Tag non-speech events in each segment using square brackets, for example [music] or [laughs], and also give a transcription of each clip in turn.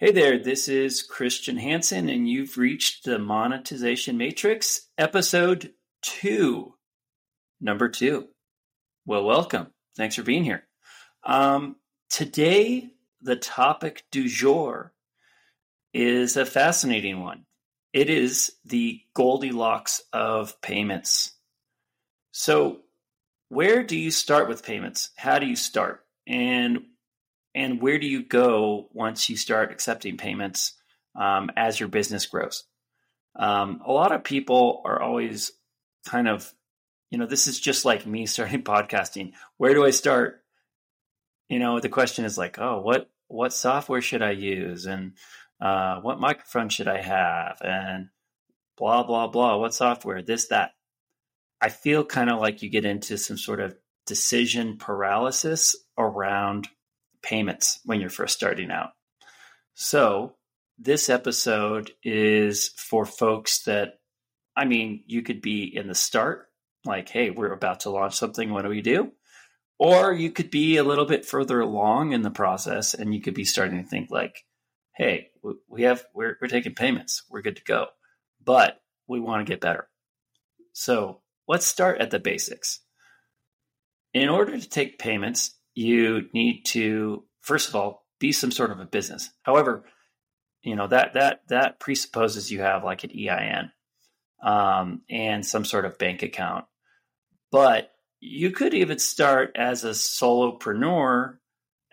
Hey there, this is Christian Hansen, and you've reached the Monetization Matrix, episode two, number two. Well, welcome. Thanks for being here. Um, today, the topic du jour is a fascinating one. It is the Goldilocks of payments. So, where do you start with payments? How do you start? And and where do you go once you start accepting payments um, as your business grows? Um, a lot of people are always kind of, you know, this is just like me [laughs] starting podcasting. Where do I start? You know, the question is like, oh, what what software should I use, and uh, what microphone should I have, and blah blah blah. What software? This that. I feel kind of like you get into some sort of decision paralysis around payments when you're first starting out. So, this episode is for folks that, I mean, you could be in the start, like, hey, we're about to launch something. What do we do? Or you could be a little bit further along in the process and you could be starting to think, like, hey, we have, we're, we're taking payments. We're good to go. But we want to get better. So, let's start at the basics. In order to take payments, you need to first of all be some sort of a business. However, you know that that that presupposes you have like an EIN um, and some sort of bank account. But you could even start as a solopreneur,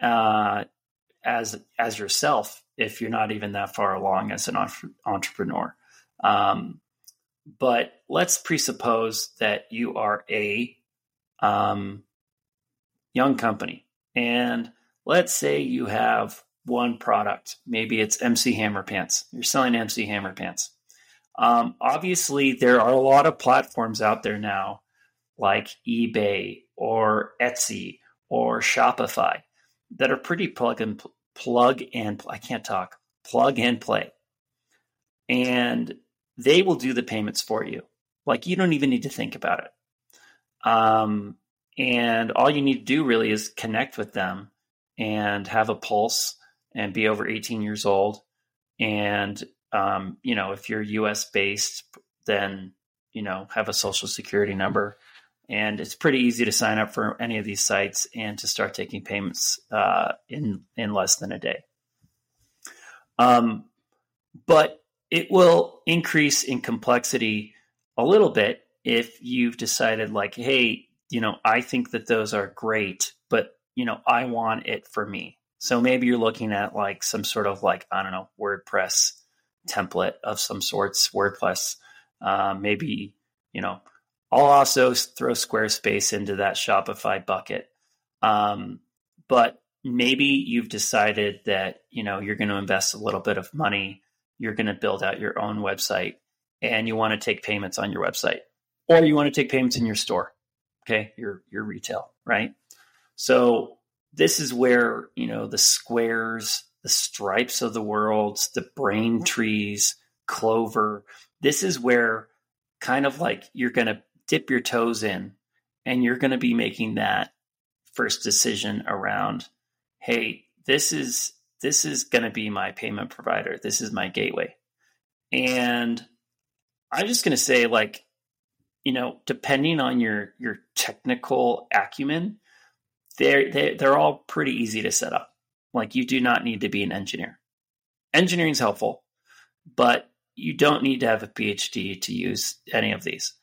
uh, as as yourself if you're not even that far along as an entrepreneur. Um, but let's presuppose that you are a um, young company. And let's say you have one product, maybe it's MC Hammer Pants. You're selling MC Hammer Pants. Um, obviously, there are a lot of platforms out there now, like eBay or Etsy or Shopify, that are pretty plug and plug and I can't talk plug and play, and they will do the payments for you. Like you don't even need to think about it. Um, and all you need to do really is connect with them and have a pulse and be over 18 years old. And, um, you know, if you're US based, then, you know, have a social security number. And it's pretty easy to sign up for any of these sites and to start taking payments uh, in, in less than a day. Um, but it will increase in complexity a little bit if you've decided, like, hey, you know, I think that those are great, but you know, I want it for me. So maybe you're looking at like some sort of like, I don't know, WordPress template of some sorts, WordPress. Uh, maybe, you know, I'll also throw Squarespace into that Shopify bucket. Um, but maybe you've decided that, you know, you're going to invest a little bit of money. You're going to build out your own website and you want to take payments on your website or you want to take payments in your store okay your your retail right? So this is where you know the squares the stripes of the world the brain mm-hmm. trees clover this is where kind of like you're going to dip your toes in and you're going to be making that first decision around hey this is this is going to be my payment provider. This is my gateway. And i'm just going to say like you know, depending on your your technical acumen, they're they, they're all pretty easy to set up. Like you do not need to be an engineer. Engineering is helpful, but you don't need to have a PhD to use any of these.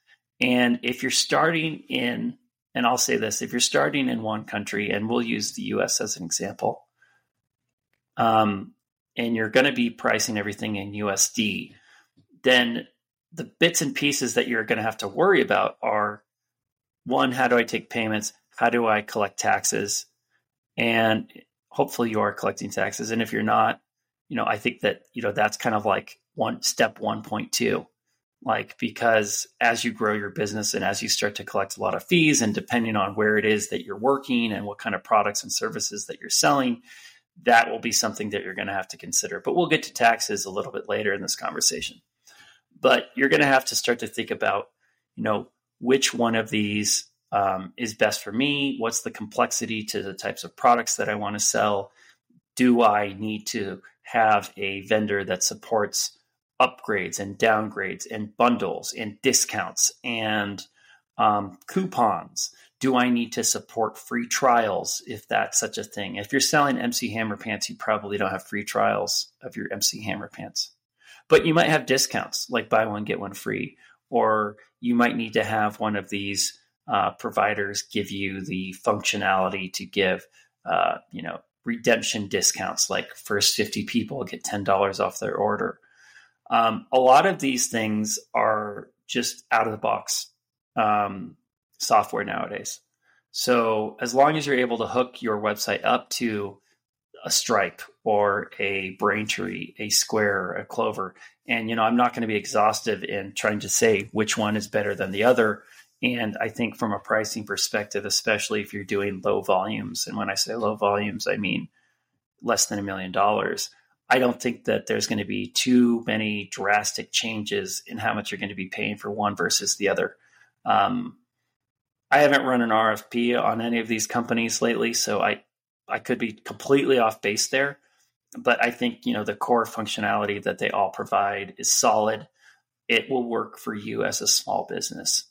And if you're starting in, and I'll say this, if you're starting in one country, and we'll use the US as an example, um, and you're going to be pricing everything in USD, then the bits and pieces that you're going to have to worry about are one, how do I take payments? How do I collect taxes? And hopefully you are collecting taxes. And if you're not, you know, I think that, you know, that's kind of like one step 1.2. Like, because as you grow your business and as you start to collect a lot of fees, and depending on where it is that you're working and what kind of products and services that you're selling, that will be something that you're going to have to consider. But we'll get to taxes a little bit later in this conversation but you're going to have to start to think about, you know, which one of these um, is best for me? What's the complexity to the types of products that I want to sell? do I need to have a vendor that supports upgrades and downgrades and bundles and discounts and um, coupons? Do I need to support free trials if that's such a thing? If you're selling MC Hammer pants, you probably don't have free trials of your MC Hammer pants. But you might have discounts like buy one, get one free, or you might need to have one of these uh, providers give you the functionality to give, uh, you know, redemption discounts like first 50 people get $10 off their order. Um, a lot of these things are just out of the box um, software nowadays. So as long as you're able to hook your website up to a Stripe or a Braintree, a Square, a Clover, and you know I'm not going to be exhaustive in trying to say which one is better than the other. And I think from a pricing perspective, especially if you're doing low volumes, and when I say low volumes, I mean less than a million dollars. I don't think that there's going to be too many drastic changes in how much you're going to be paying for one versus the other. Um, I haven't run an RFP on any of these companies lately, so I I could be completely off base there. But I think you know the core functionality that they all provide is solid. It will work for you as a small business.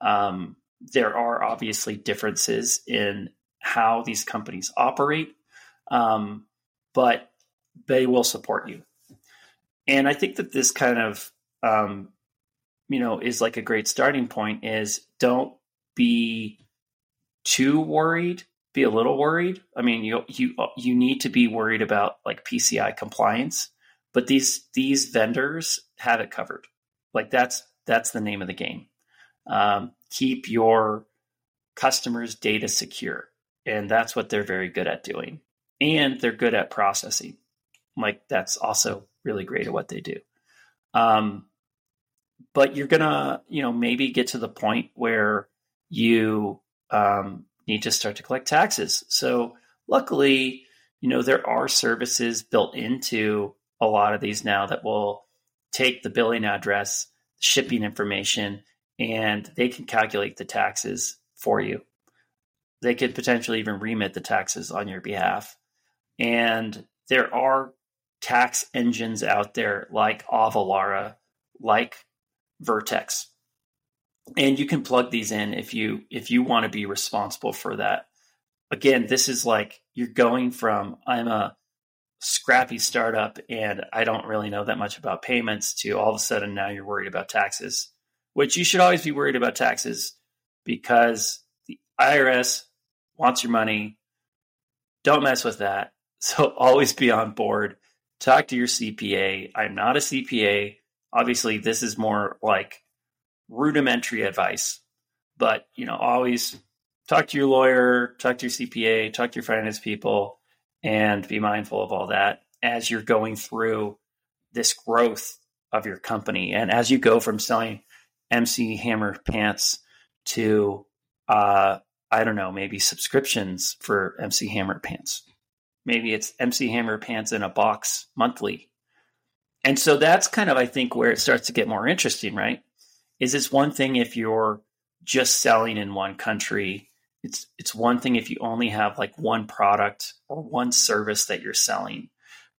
Um, there are obviously differences in how these companies operate, um, but they will support you. And I think that this kind of, um, you know, is like a great starting point. Is don't be too worried. Be a little worried. I mean, you you you need to be worried about like PCI compliance, but these these vendors have it covered. Like that's that's the name of the game um, keep your customers' data secure. And that's what they're very good at doing. And they're good at processing. Like that's also really great at what they do. Um, but you're gonna, you know, maybe get to the point where you um, need to start to collect taxes. So luckily, you know, there are services built into a lot of these now that will take the billing address, shipping information, and they can calculate the taxes for you. They could potentially even remit the taxes on your behalf. And there are tax engines out there like Avalara, like Vertex. And you can plug these in if you if you want to be responsible for that. Again, this is like you're going from I'm a scrappy startup and I don't really know that much about payments to all of a sudden now you're worried about taxes which you should always be worried about taxes because the IRS wants your money. Don't mess with that. [laughs] So always be on board. Talk to your CPA. I'm not a CPA. Obviously, this is more like rudimentary advice, but you know, always talk to your lawyer, talk to your CPA, talk to your finance people, and be mindful of all that as you're going through this growth of your company. And as you go from selling MC Hammer pants to uh, I don't know, maybe subscriptions for MC Hammer pants. Maybe it's MC Hammer pants in a box monthly. And so that's kind of I think where it starts to get more interesting, right? Is it's one thing if you're just selling in one country. It's it's one thing if you only have like one product or one service that you're selling.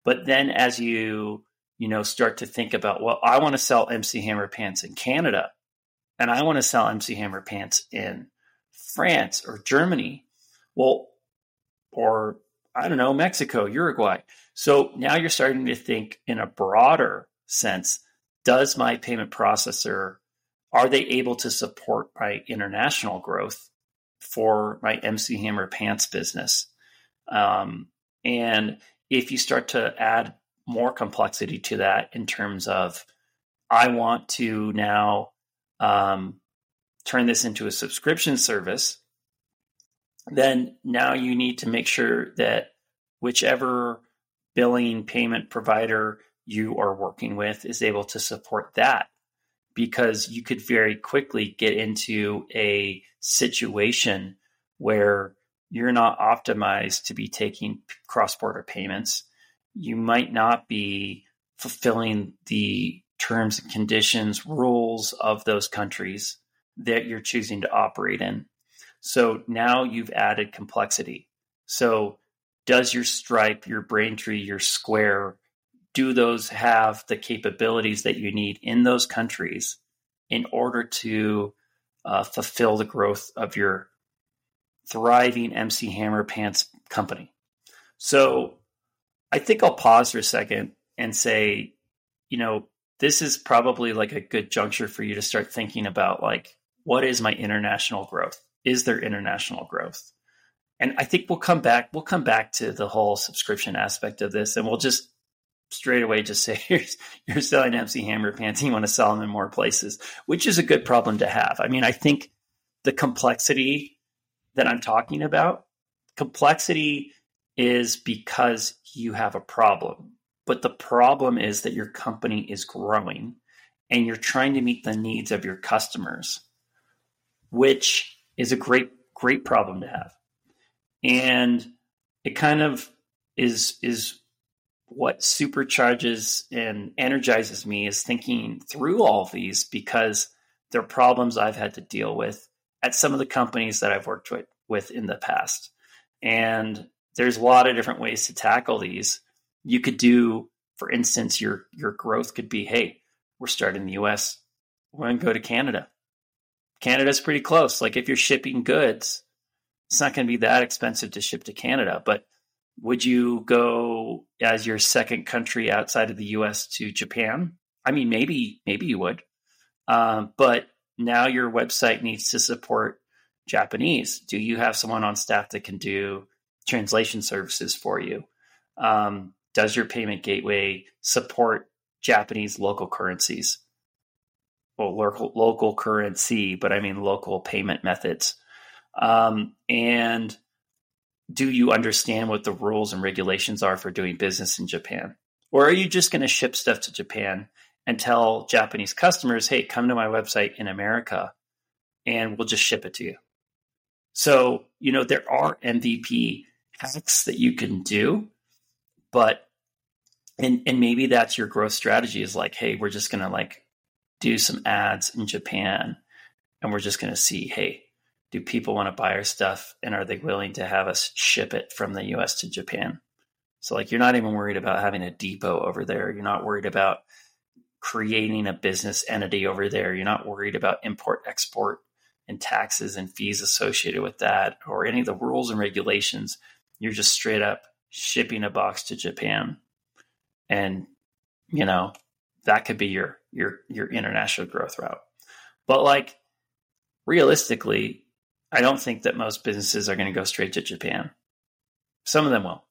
But then as you, you know, start to think about, well, I want to sell MC Hammer pants in Canada and I want to sell MC Hammer pants in France or Germany, well, or I don't know, Mexico, Uruguay. So now you're starting to think in a broader sense does my payment processor, are they able to support my international growth for my MC Hammer pants business? Um, and if you start to add more complexity to that in terms of, I want to now um, turn this into a subscription service, then now you need to make sure that whichever billing payment provider you are working with is able to support that because you could very quickly get into a situation where you're not optimized to be taking cross border payments. You might not be fulfilling the terms and conditions, rules of those countries that you're choosing to operate in. So now you've added complexity. So does your Stripe, your Braintree, your Square, do those have the capabilities that you need in those countries in order to uh, fulfill the growth of your thriving MC Hammer Pants company? So I think I'll pause for a second and say, you know, this is probably like a good juncture for you to start thinking about like, what is my international growth? Is there international growth? And I think we'll come back, we'll come back to the whole subscription aspect of this and we'll just straight away just say, [laughs] Here's, you're selling MC Hammer pants and you want to sell them in more places, which is a good problem to have. I mean, I think the complexity that I'm talking about, complexity is because you have a problem. But the problem is that your company is growing and you're trying to meet the needs of your customers, which is a great, great problem to have. And it kind of is, is what supercharges and energizes me is thinking through all these because they're problems I've had to deal with at some of the companies that I've worked with, with in the past. And there's a lot of different ways to tackle these. You could do, for instance, your your growth could be, hey, we're starting in the US. We're gonna go to Canada. Canada's pretty close. Like if you're shipping goods, it's not gonna be that expensive to ship to Canada. But would you go as your second country outside of the US to Japan? I mean, maybe maybe you would. Um, but now your website needs to support Japanese. Do you have someone on staff that can do translation services for you? Um, does your payment gateway support Japanese local currencies? Well, local, local currency, but I mean local payment methods. Um, and do you understand what the rules and regulations are for doing business in Japan? Or are you just going to ship stuff to Japan and tell Japanese customers, hey, come to my website in America and we'll just ship it to you? So, you know, there are MVP hacks that you can do, but and and maybe that's your growth strategy is like, hey, we're just gonna like do some ads in Japan and we're just gonna see, hey, do people want to buy our stuff and are they willing to have us ship it from the US to Japan? So like you're not even worried about having a depot over there. You're not worried about creating a business entity over there. You're not worried about import export and taxes and fees associated with that or any of the rules and regulations. You're just straight up shipping a box to Japan. And, you know, that could be your your your international growth route. But like realistically, I don't think that most businesses are going to go straight to Japan. Some of them will,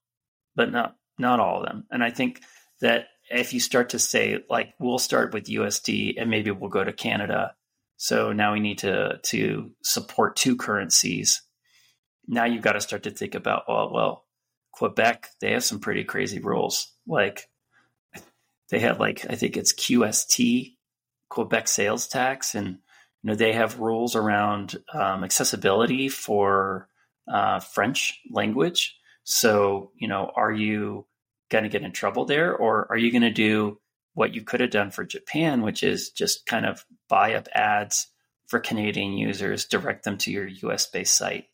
but not not all of them. And I think that if you start to say like we'll start with USD and maybe we'll go to Canada so now we need to to support two currencies. Now you've got to start to think about, well, well, Quebec, they have some pretty crazy rules. Like they have like I think it's QST, Quebec sales tax, and you know they have rules around um, accessibility for uh, French language. So you know, are you going to get in trouble there, or are you going to do what you could have done for Japan, which is just kind of buy up ads for Canadian users, direct them to your US based site,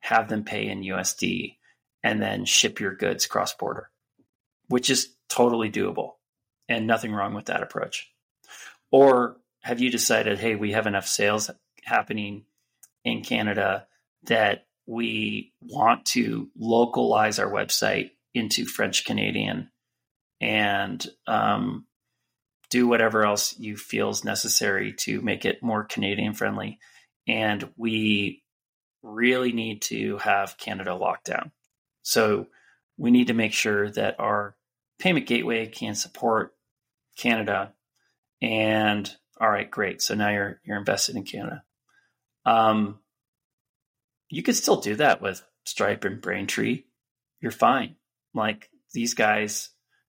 have them pay in USD, and then ship your goods cross border, which is totally doable and nothing wrong with that approach. Or have you decided, hey, we have enough sales happening in Canada that we want to localize our website into French Canadian and um, do whatever else you feel is necessary to make it more Canadian friendly. And we really need to have Canada locked down. So we need to make sure that our payment gateway can support Canada. And all right, great. So now you're you're invested in Canada. Um, you could still do that with Stripe and Braintree. You're fine. Like these guys,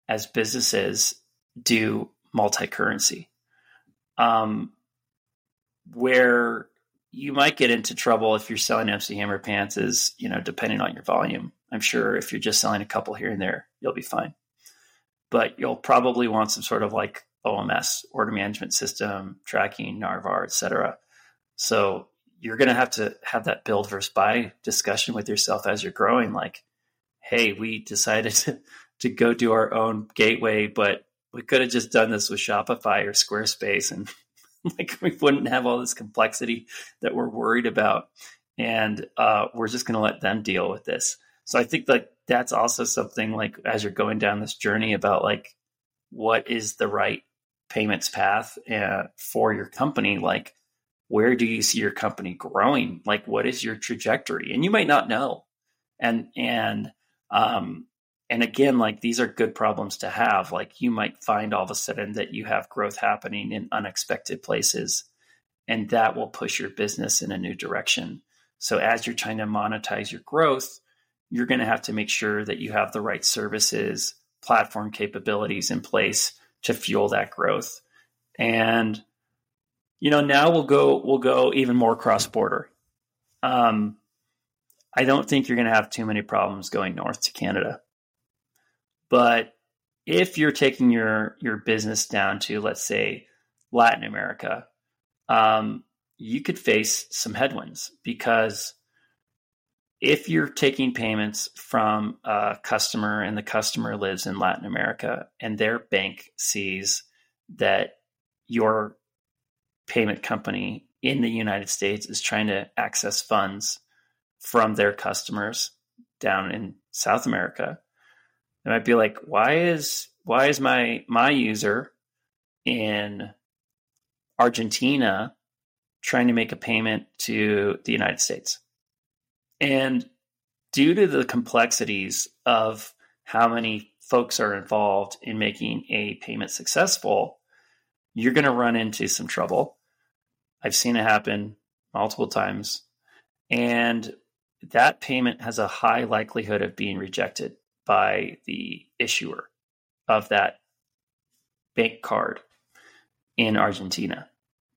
as businesses, do multi-currency. Um, where you might get into trouble if you're selling MC Hammer pants is, you know, depending on your volume. I'm sure if you're just selling a couple here and there, you'll be fine. But you'll probably want some sort of like OMS, order management system, tracking, Narvar, etc. So you're going to have to have that build versus buy discussion with yourself as you're growing. Like, hey, we decided to, [laughs] to go do our own gateway, but we could have just done this with Shopify or Squarespace and [laughs] like we wouldn't have all this complexity that we're worried about. And uh, we're just going to let them deal with this. So I think like that's also something like as you're going down this journey about like what is the right payments path uh, for your company, like where do you see your company growing? Like what is your trajectory? And you might not know. And and um, and again, like these are good problems to have. Like you might find all of a sudden that you have growth happening in unexpected places, and that will push your business in a new direction. So as you're trying to monetize your growth, you're going to have to make sure that you have the right services, platform capabilities in place to fuel that growth. And you know, now we'll go we'll go even more cross border. Um, I don't think you're going to have too many problems going north to Canada. But if you're taking your your business down to let's say Latin America, um, you could face some headwinds because if you're taking payments from a customer and the customer lives in Latin America and their bank sees that your payment company in the United States is trying to access funds from their customers down in South America. They might be like, why is why is my my user in Argentina trying to make a payment to the United States? And due to the complexities of how many folks are involved in making a payment successful, you're going to run into some trouble. I've seen it happen multiple times. And that payment has a high likelihood of being rejected by the issuer of that bank card in Argentina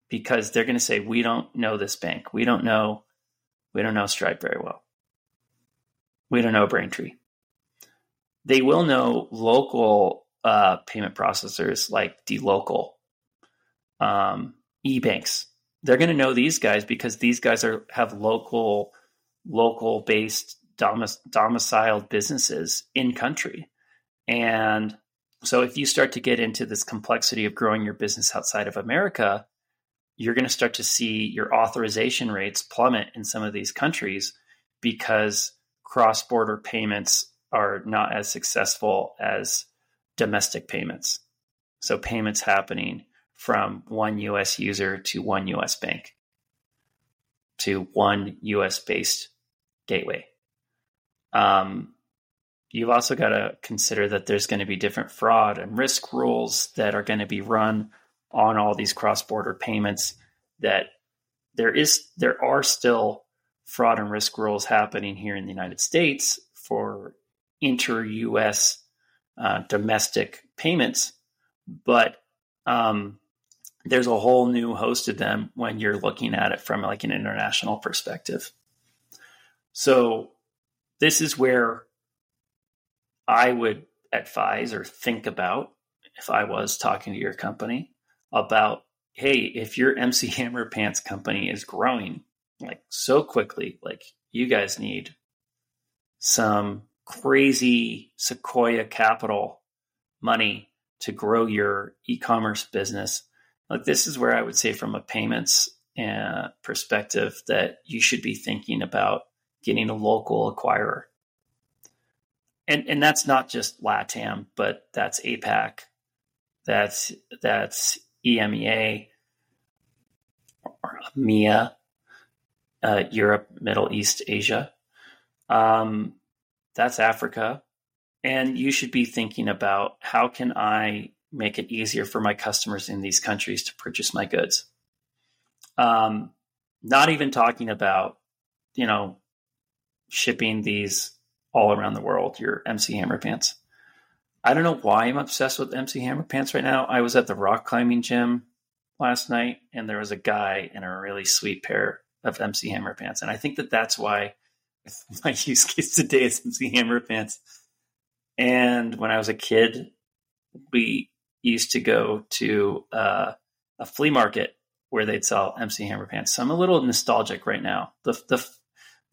because they're going to say we don't know this bank. We don't know we don't know Stripe very well. We don't know Braintree. They will know local uh, payment processors like dLocal, um, EBANX. They're going to know these guys because these guys are have local local based domic- domiciled businesses in country. And so if you start to get into this complexity of growing your business outside of America, you're going to start to see your authorization rates plummet in some of these countries because cross border payments are not as successful as domestic payments. So payments happening from one US user to one US bank to one US based gateway. Um, you've also got to consider that there's going to be different fraud and risk rules that are going to be run on all these cross-border payments that there is there are still fraud and risk rules happening here in the United States for inter-US uh, domestic payments, but um, there's a whole new host of them when you're looking at it from like an international perspective. So this is where I would advise or think about if I was talking to your company about, hey, if your MC Hammer Pants company is growing like so quickly, like you guys need some crazy Sequoia capital money to grow your e-commerce business. Like this is where I would say from a payments uh, perspective that you should be thinking about getting a local acquirer. And and that's not just LATAM, but that's APAC, that's that's EMEA, or EMEA, uh, Europe, Middle East, Asia. Um, that's Africa, and you should be thinking about how can I make it easier for my customers in these countries to purchase my goods. Um, not even talking about you know shipping these all around the world, your MC Hammer pants. I don't know why I'm obsessed with MC Hammer pants right now. I was at the rock climbing gym last night and there was a guy in a really sweet pair of MC Hammer pants. And I think that that's why [laughs] my use case today is MC Hammer pants. And when I was a kid, we used to go to uh, a flea market where they'd sell MC Hammer pants. So I'm a little nostalgic right now. The the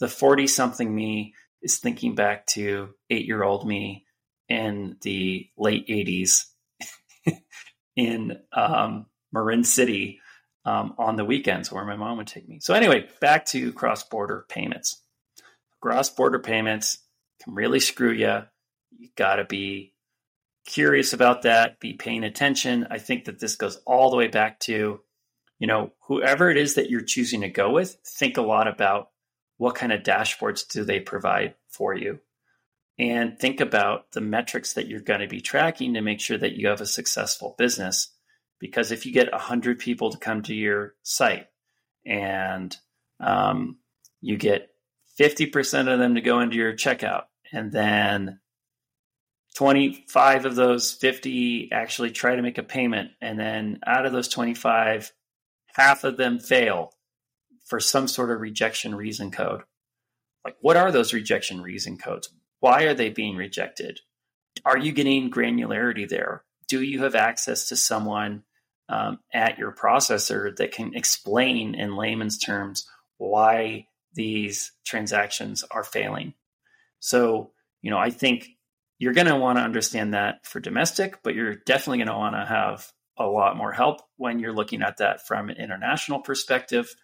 the 40 something me is thinking back to eight year old me in the late 80s [laughs] in um, Marin City um, on the weekends where my mom would take me. So, anyway, back to cross border payments. Cross border payments can really screw you. You got to be curious about that, be paying attention. I think that this goes all the way back to, you know, whoever it is that you're choosing to go with, think a lot about what kind of dashboards do they provide for you and think about the metrics that you're going to be tracking to make sure that you have a successful business because if you get 100 people to come to your site and um, you get 50% of them to go into your checkout and then 25 of those 50 actually try to make a payment and then out of those 25 half of them fail for some sort of rejection reason code. Like, what are those rejection reason codes? Why are they being rejected? Are you getting granularity there? Do you have access to someone um, at your processor that can explain in layman's terms why these transactions are failing? So, you know, I think you're going to want to understand that for domestic, but you're definitely going to want to have a lot more help when you're looking at that from an international perspective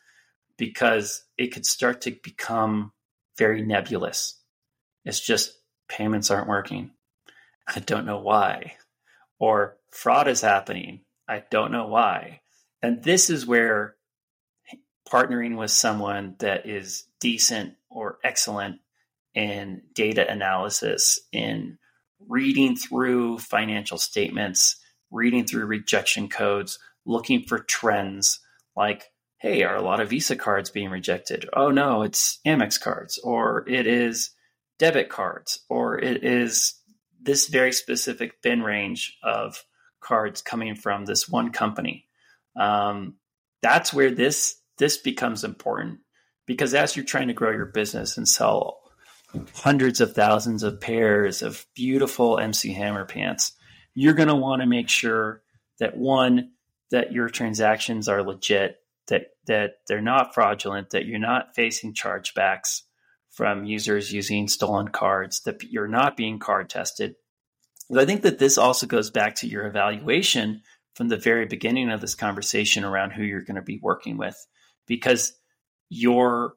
because it could start to become very nebulous. It's just payments aren't working. I don't know why. Or fraud is happening. I don't know why. And this is where partnering with someone that is decent or excellent in data analysis, in reading through financial statements, reading through rejection codes, looking for trends like hey, are a lot of Visa cards being rejected? Oh no, it's Amex cards, or it is debit cards, or it is this very specific bin range of cards coming from this one company. Um, that's where this this becomes important because as you're trying to grow your business and sell hundreds of thousands of pairs of beautiful MC Hammer pants, you're going to want to make sure that one that your transactions are legit that that they're not fraudulent, that you're not facing chargebacks from users using stolen cards, that you're not being card tested. But I think that this also goes back to your evaluation from the very beginning of this conversation around who you're going to be working with, because your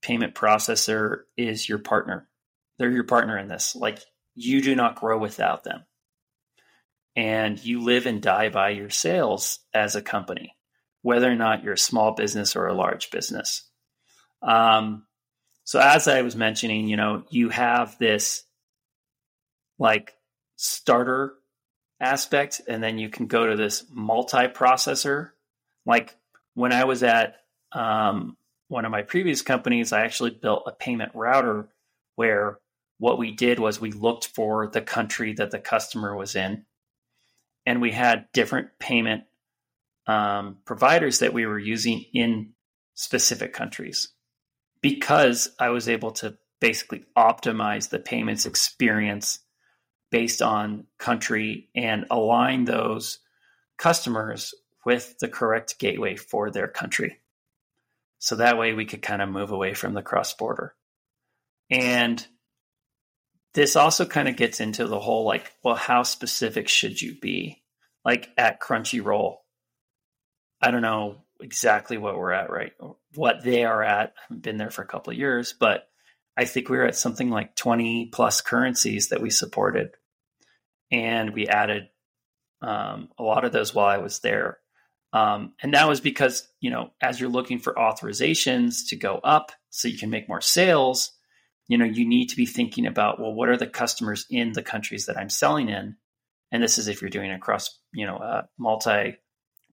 payment processor is your partner. They're your partner in this. Like you do not grow without them. And you live and die by your sales as a company whether or not you're a small business or a large business. Um, so as I was mentioning, you know, you have this like starter aspect, and then you can go to this multi-processor. Like when I was at um, one of my previous companies, I actually built a payment router where what we did was we looked for the country that the customer was in, and we had different payment um, providers that we were using in specific countries because I was able to basically optimize the payments experience based on country and align those customers with the correct gateway for their country. So that way we could kind of move away from the cross border. And this also kind of gets into the whole like, well, how specific should you be? Like at Crunchyroll, I don't know exactly what we're at right what they are at. I haven't been there for a couple of years, but I think we are at something like 20 plus currencies that we supported. And we added um, a lot of those while I was there. Um, and that was because, you know, as you're looking for authorizations to go up so you can make more sales, you know, you need to be thinking about, well, what are the customers in the countries that I'm selling in? And this is if you're doing across, you know, a multi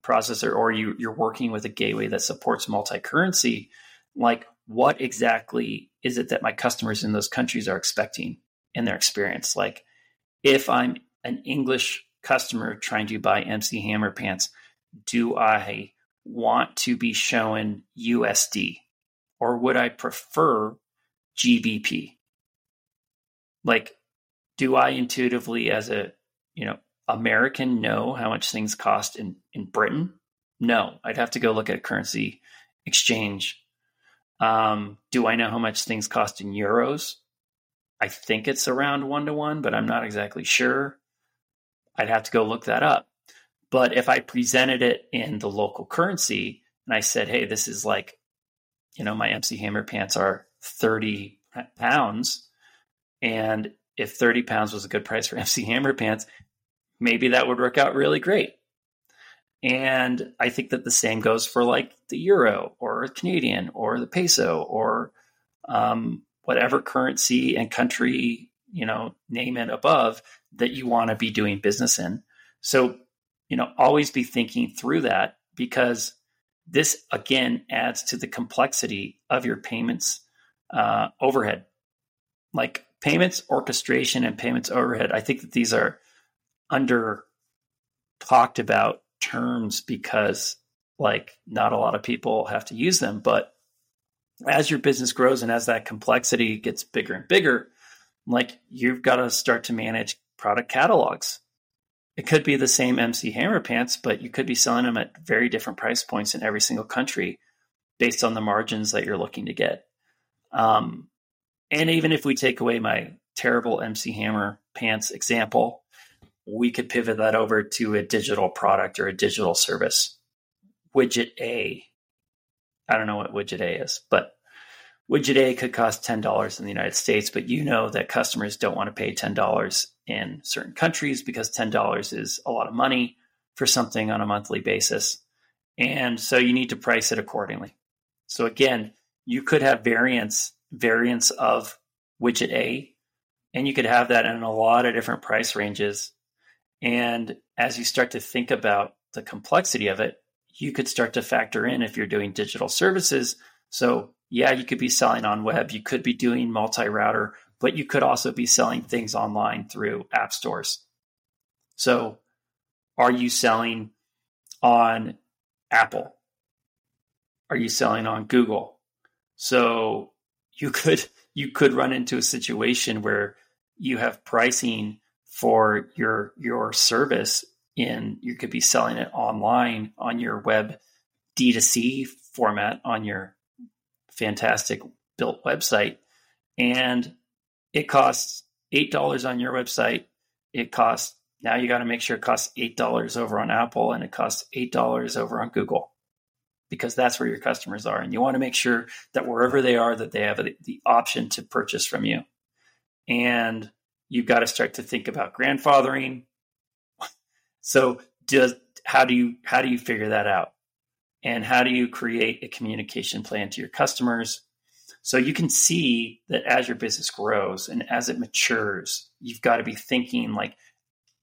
processor or you, you're working with a gateway that supports multi-currency, like what exactly is it that my customers in those countries are expecting in their experience? Like if I'm an English customer trying to buy MC Hammer pants, do I want to be shown USD or would I prefer GBP? Like, do I intuitively, as a you know American know how much things cost in, in Britain? No, I'd have to go look at currency exchange. Um, do I know how much things cost in euros? I think it's around one to one, but I'm not exactly sure. I'd have to go look that up. But if I presented it in the local currency and I said, hey, this is like, you know, my MC Hammer pants are 30 pounds. And if 30 pounds was a good price for [laughs] MC Hammer pants, maybe that would work out really great. And I think that the same goes for like the euro or Canadian or the peso or um, whatever currency and country, you know, name it above that you want to be doing business in. So, you know, always be thinking through that because this again adds to the complexity of your payments uh, overhead. Like payments orchestration and payments overhead, I think that these are under talked about terms because like not a lot of people have to use them but as your business grows and as that complexity gets bigger and bigger like you've got to start to manage product catalogs it could be the same mc hammer pants but you could be selling them at very different price points in every single country based on the margins that you're looking to get um, and even if we take away my terrible mc hammer pants example we could pivot that over to a digital product or a digital service. Widget A. I don't know what widget A is, but widget A could cost $10 in the United States, but you know that customers don't want to pay $10 in certain countries because $10 is a lot of money for something on a monthly basis. And so you need to price it accordingly. So again, you could have variants variants of widget A and you could have that in a lot of different price ranges and as you start to think about the complexity of it, you could start to factor in if you're doing digital services. So, yeah, you could be selling on web, you could be doing multi router, but you could also be selling things online through app stores. So, are you selling on Apple? Are you selling on Google? So, you [laughs] could you could run into a situation where you have pricing for your your service in you could be selling it online on your web D2C format on your fantastic built website and it costs $8 on your website it costs now you got to make sure it costs $8 over on Apple and it costs $8 over on Google because that's where your customers are and you want to make sure that wherever they are that they have the option to purchase from you and you've got to start to think about grandfathering. [laughs] So does how do you how do you figure that out? And how do you create a communication plan to your customers? So you can see that as your business grows and as it matures, you've got to be thinking like,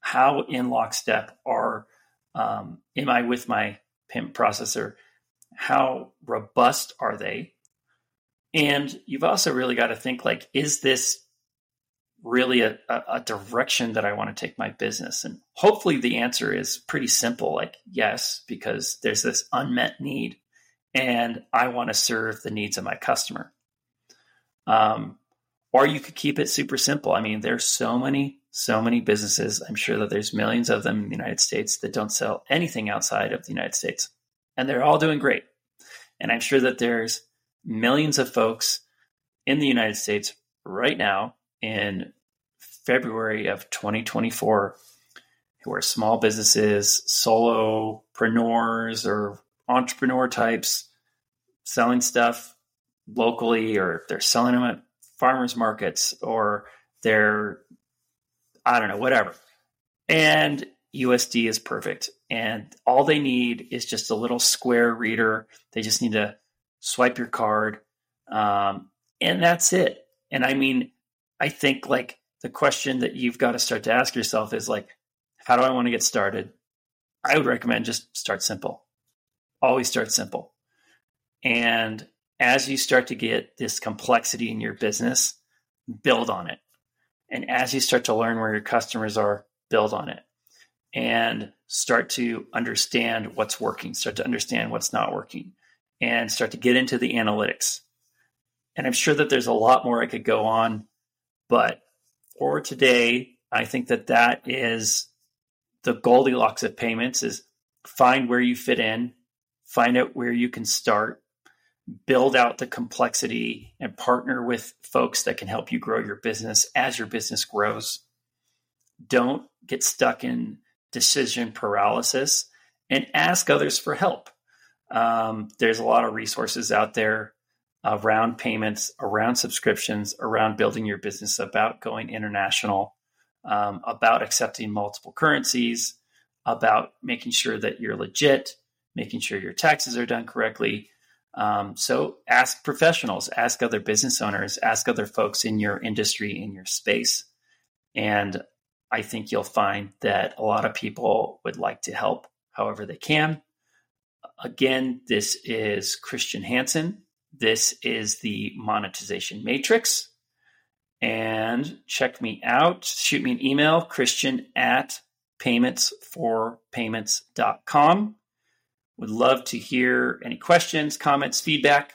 how in lockstep are um, am I with my payment processor? How robust are they? And you've also really got to think like, is this really a, a, direction that I want to take my business? And hopefully the answer is pretty simple like, yes, because there's this unmet need and I want to serve the needs of my customer. Um, or you could keep it super simple. I mean, there's so many, so many businesses. I'm sure that there's millions of them in the United States that don't sell anything outside of the United States, and they're all doing great. And I'm sure that there's millions of folks in the United States right now in February of 2024 who are small businesses, solopreneurs, or entrepreneur types selling stuff locally, or they're selling them at farmers markets, or they're, I don't know, whatever. And USD is perfect. And all they need is just a little square reader. They just need to swipe your card. Um, and that's it. And I mean, I think like the question that you've got to start to ask yourself is like, how do I want to get started? I would recommend just start simple. Always start simple. And as you start to get this complexity in your business, build on it. And as you start to learn where your customers are, build on it and start to understand what's working, start to understand what's not working, and start to get into the analytics. And I'm sure that there's a lot more I could go on but for today, I think that that is the Goldilocks of payments is find where you fit in, find out where you can start, build out the complexity and partner with folks that can help you grow your business as your business grows. Don't get stuck in decision paralysis and ask others for help. Um, there's a lot of resources out there around payments, around subscriptions, around building your business, about going international, um, about accepting multiple currencies, about making sure that you're legit, making sure your taxes are done correctly. Um, so ask professionals, ask other business owners, ask other folks in your industry, in your space. And I think you'll find that a lot of people would like to help however they can. Again, this is Christian Hansen. This is the monetization matrix. And check me out. Shoot me an email, christian at paymentsforpayments.com. Would love to hear any questions, comments, feedback.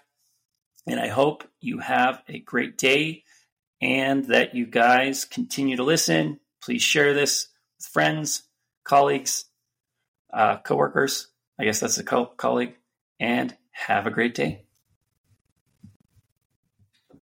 And I hope you have a great day and that you guys continue to listen. Please share this with friends, colleagues, uh, coworkers. I guess that's a co- colleague. And have a great day.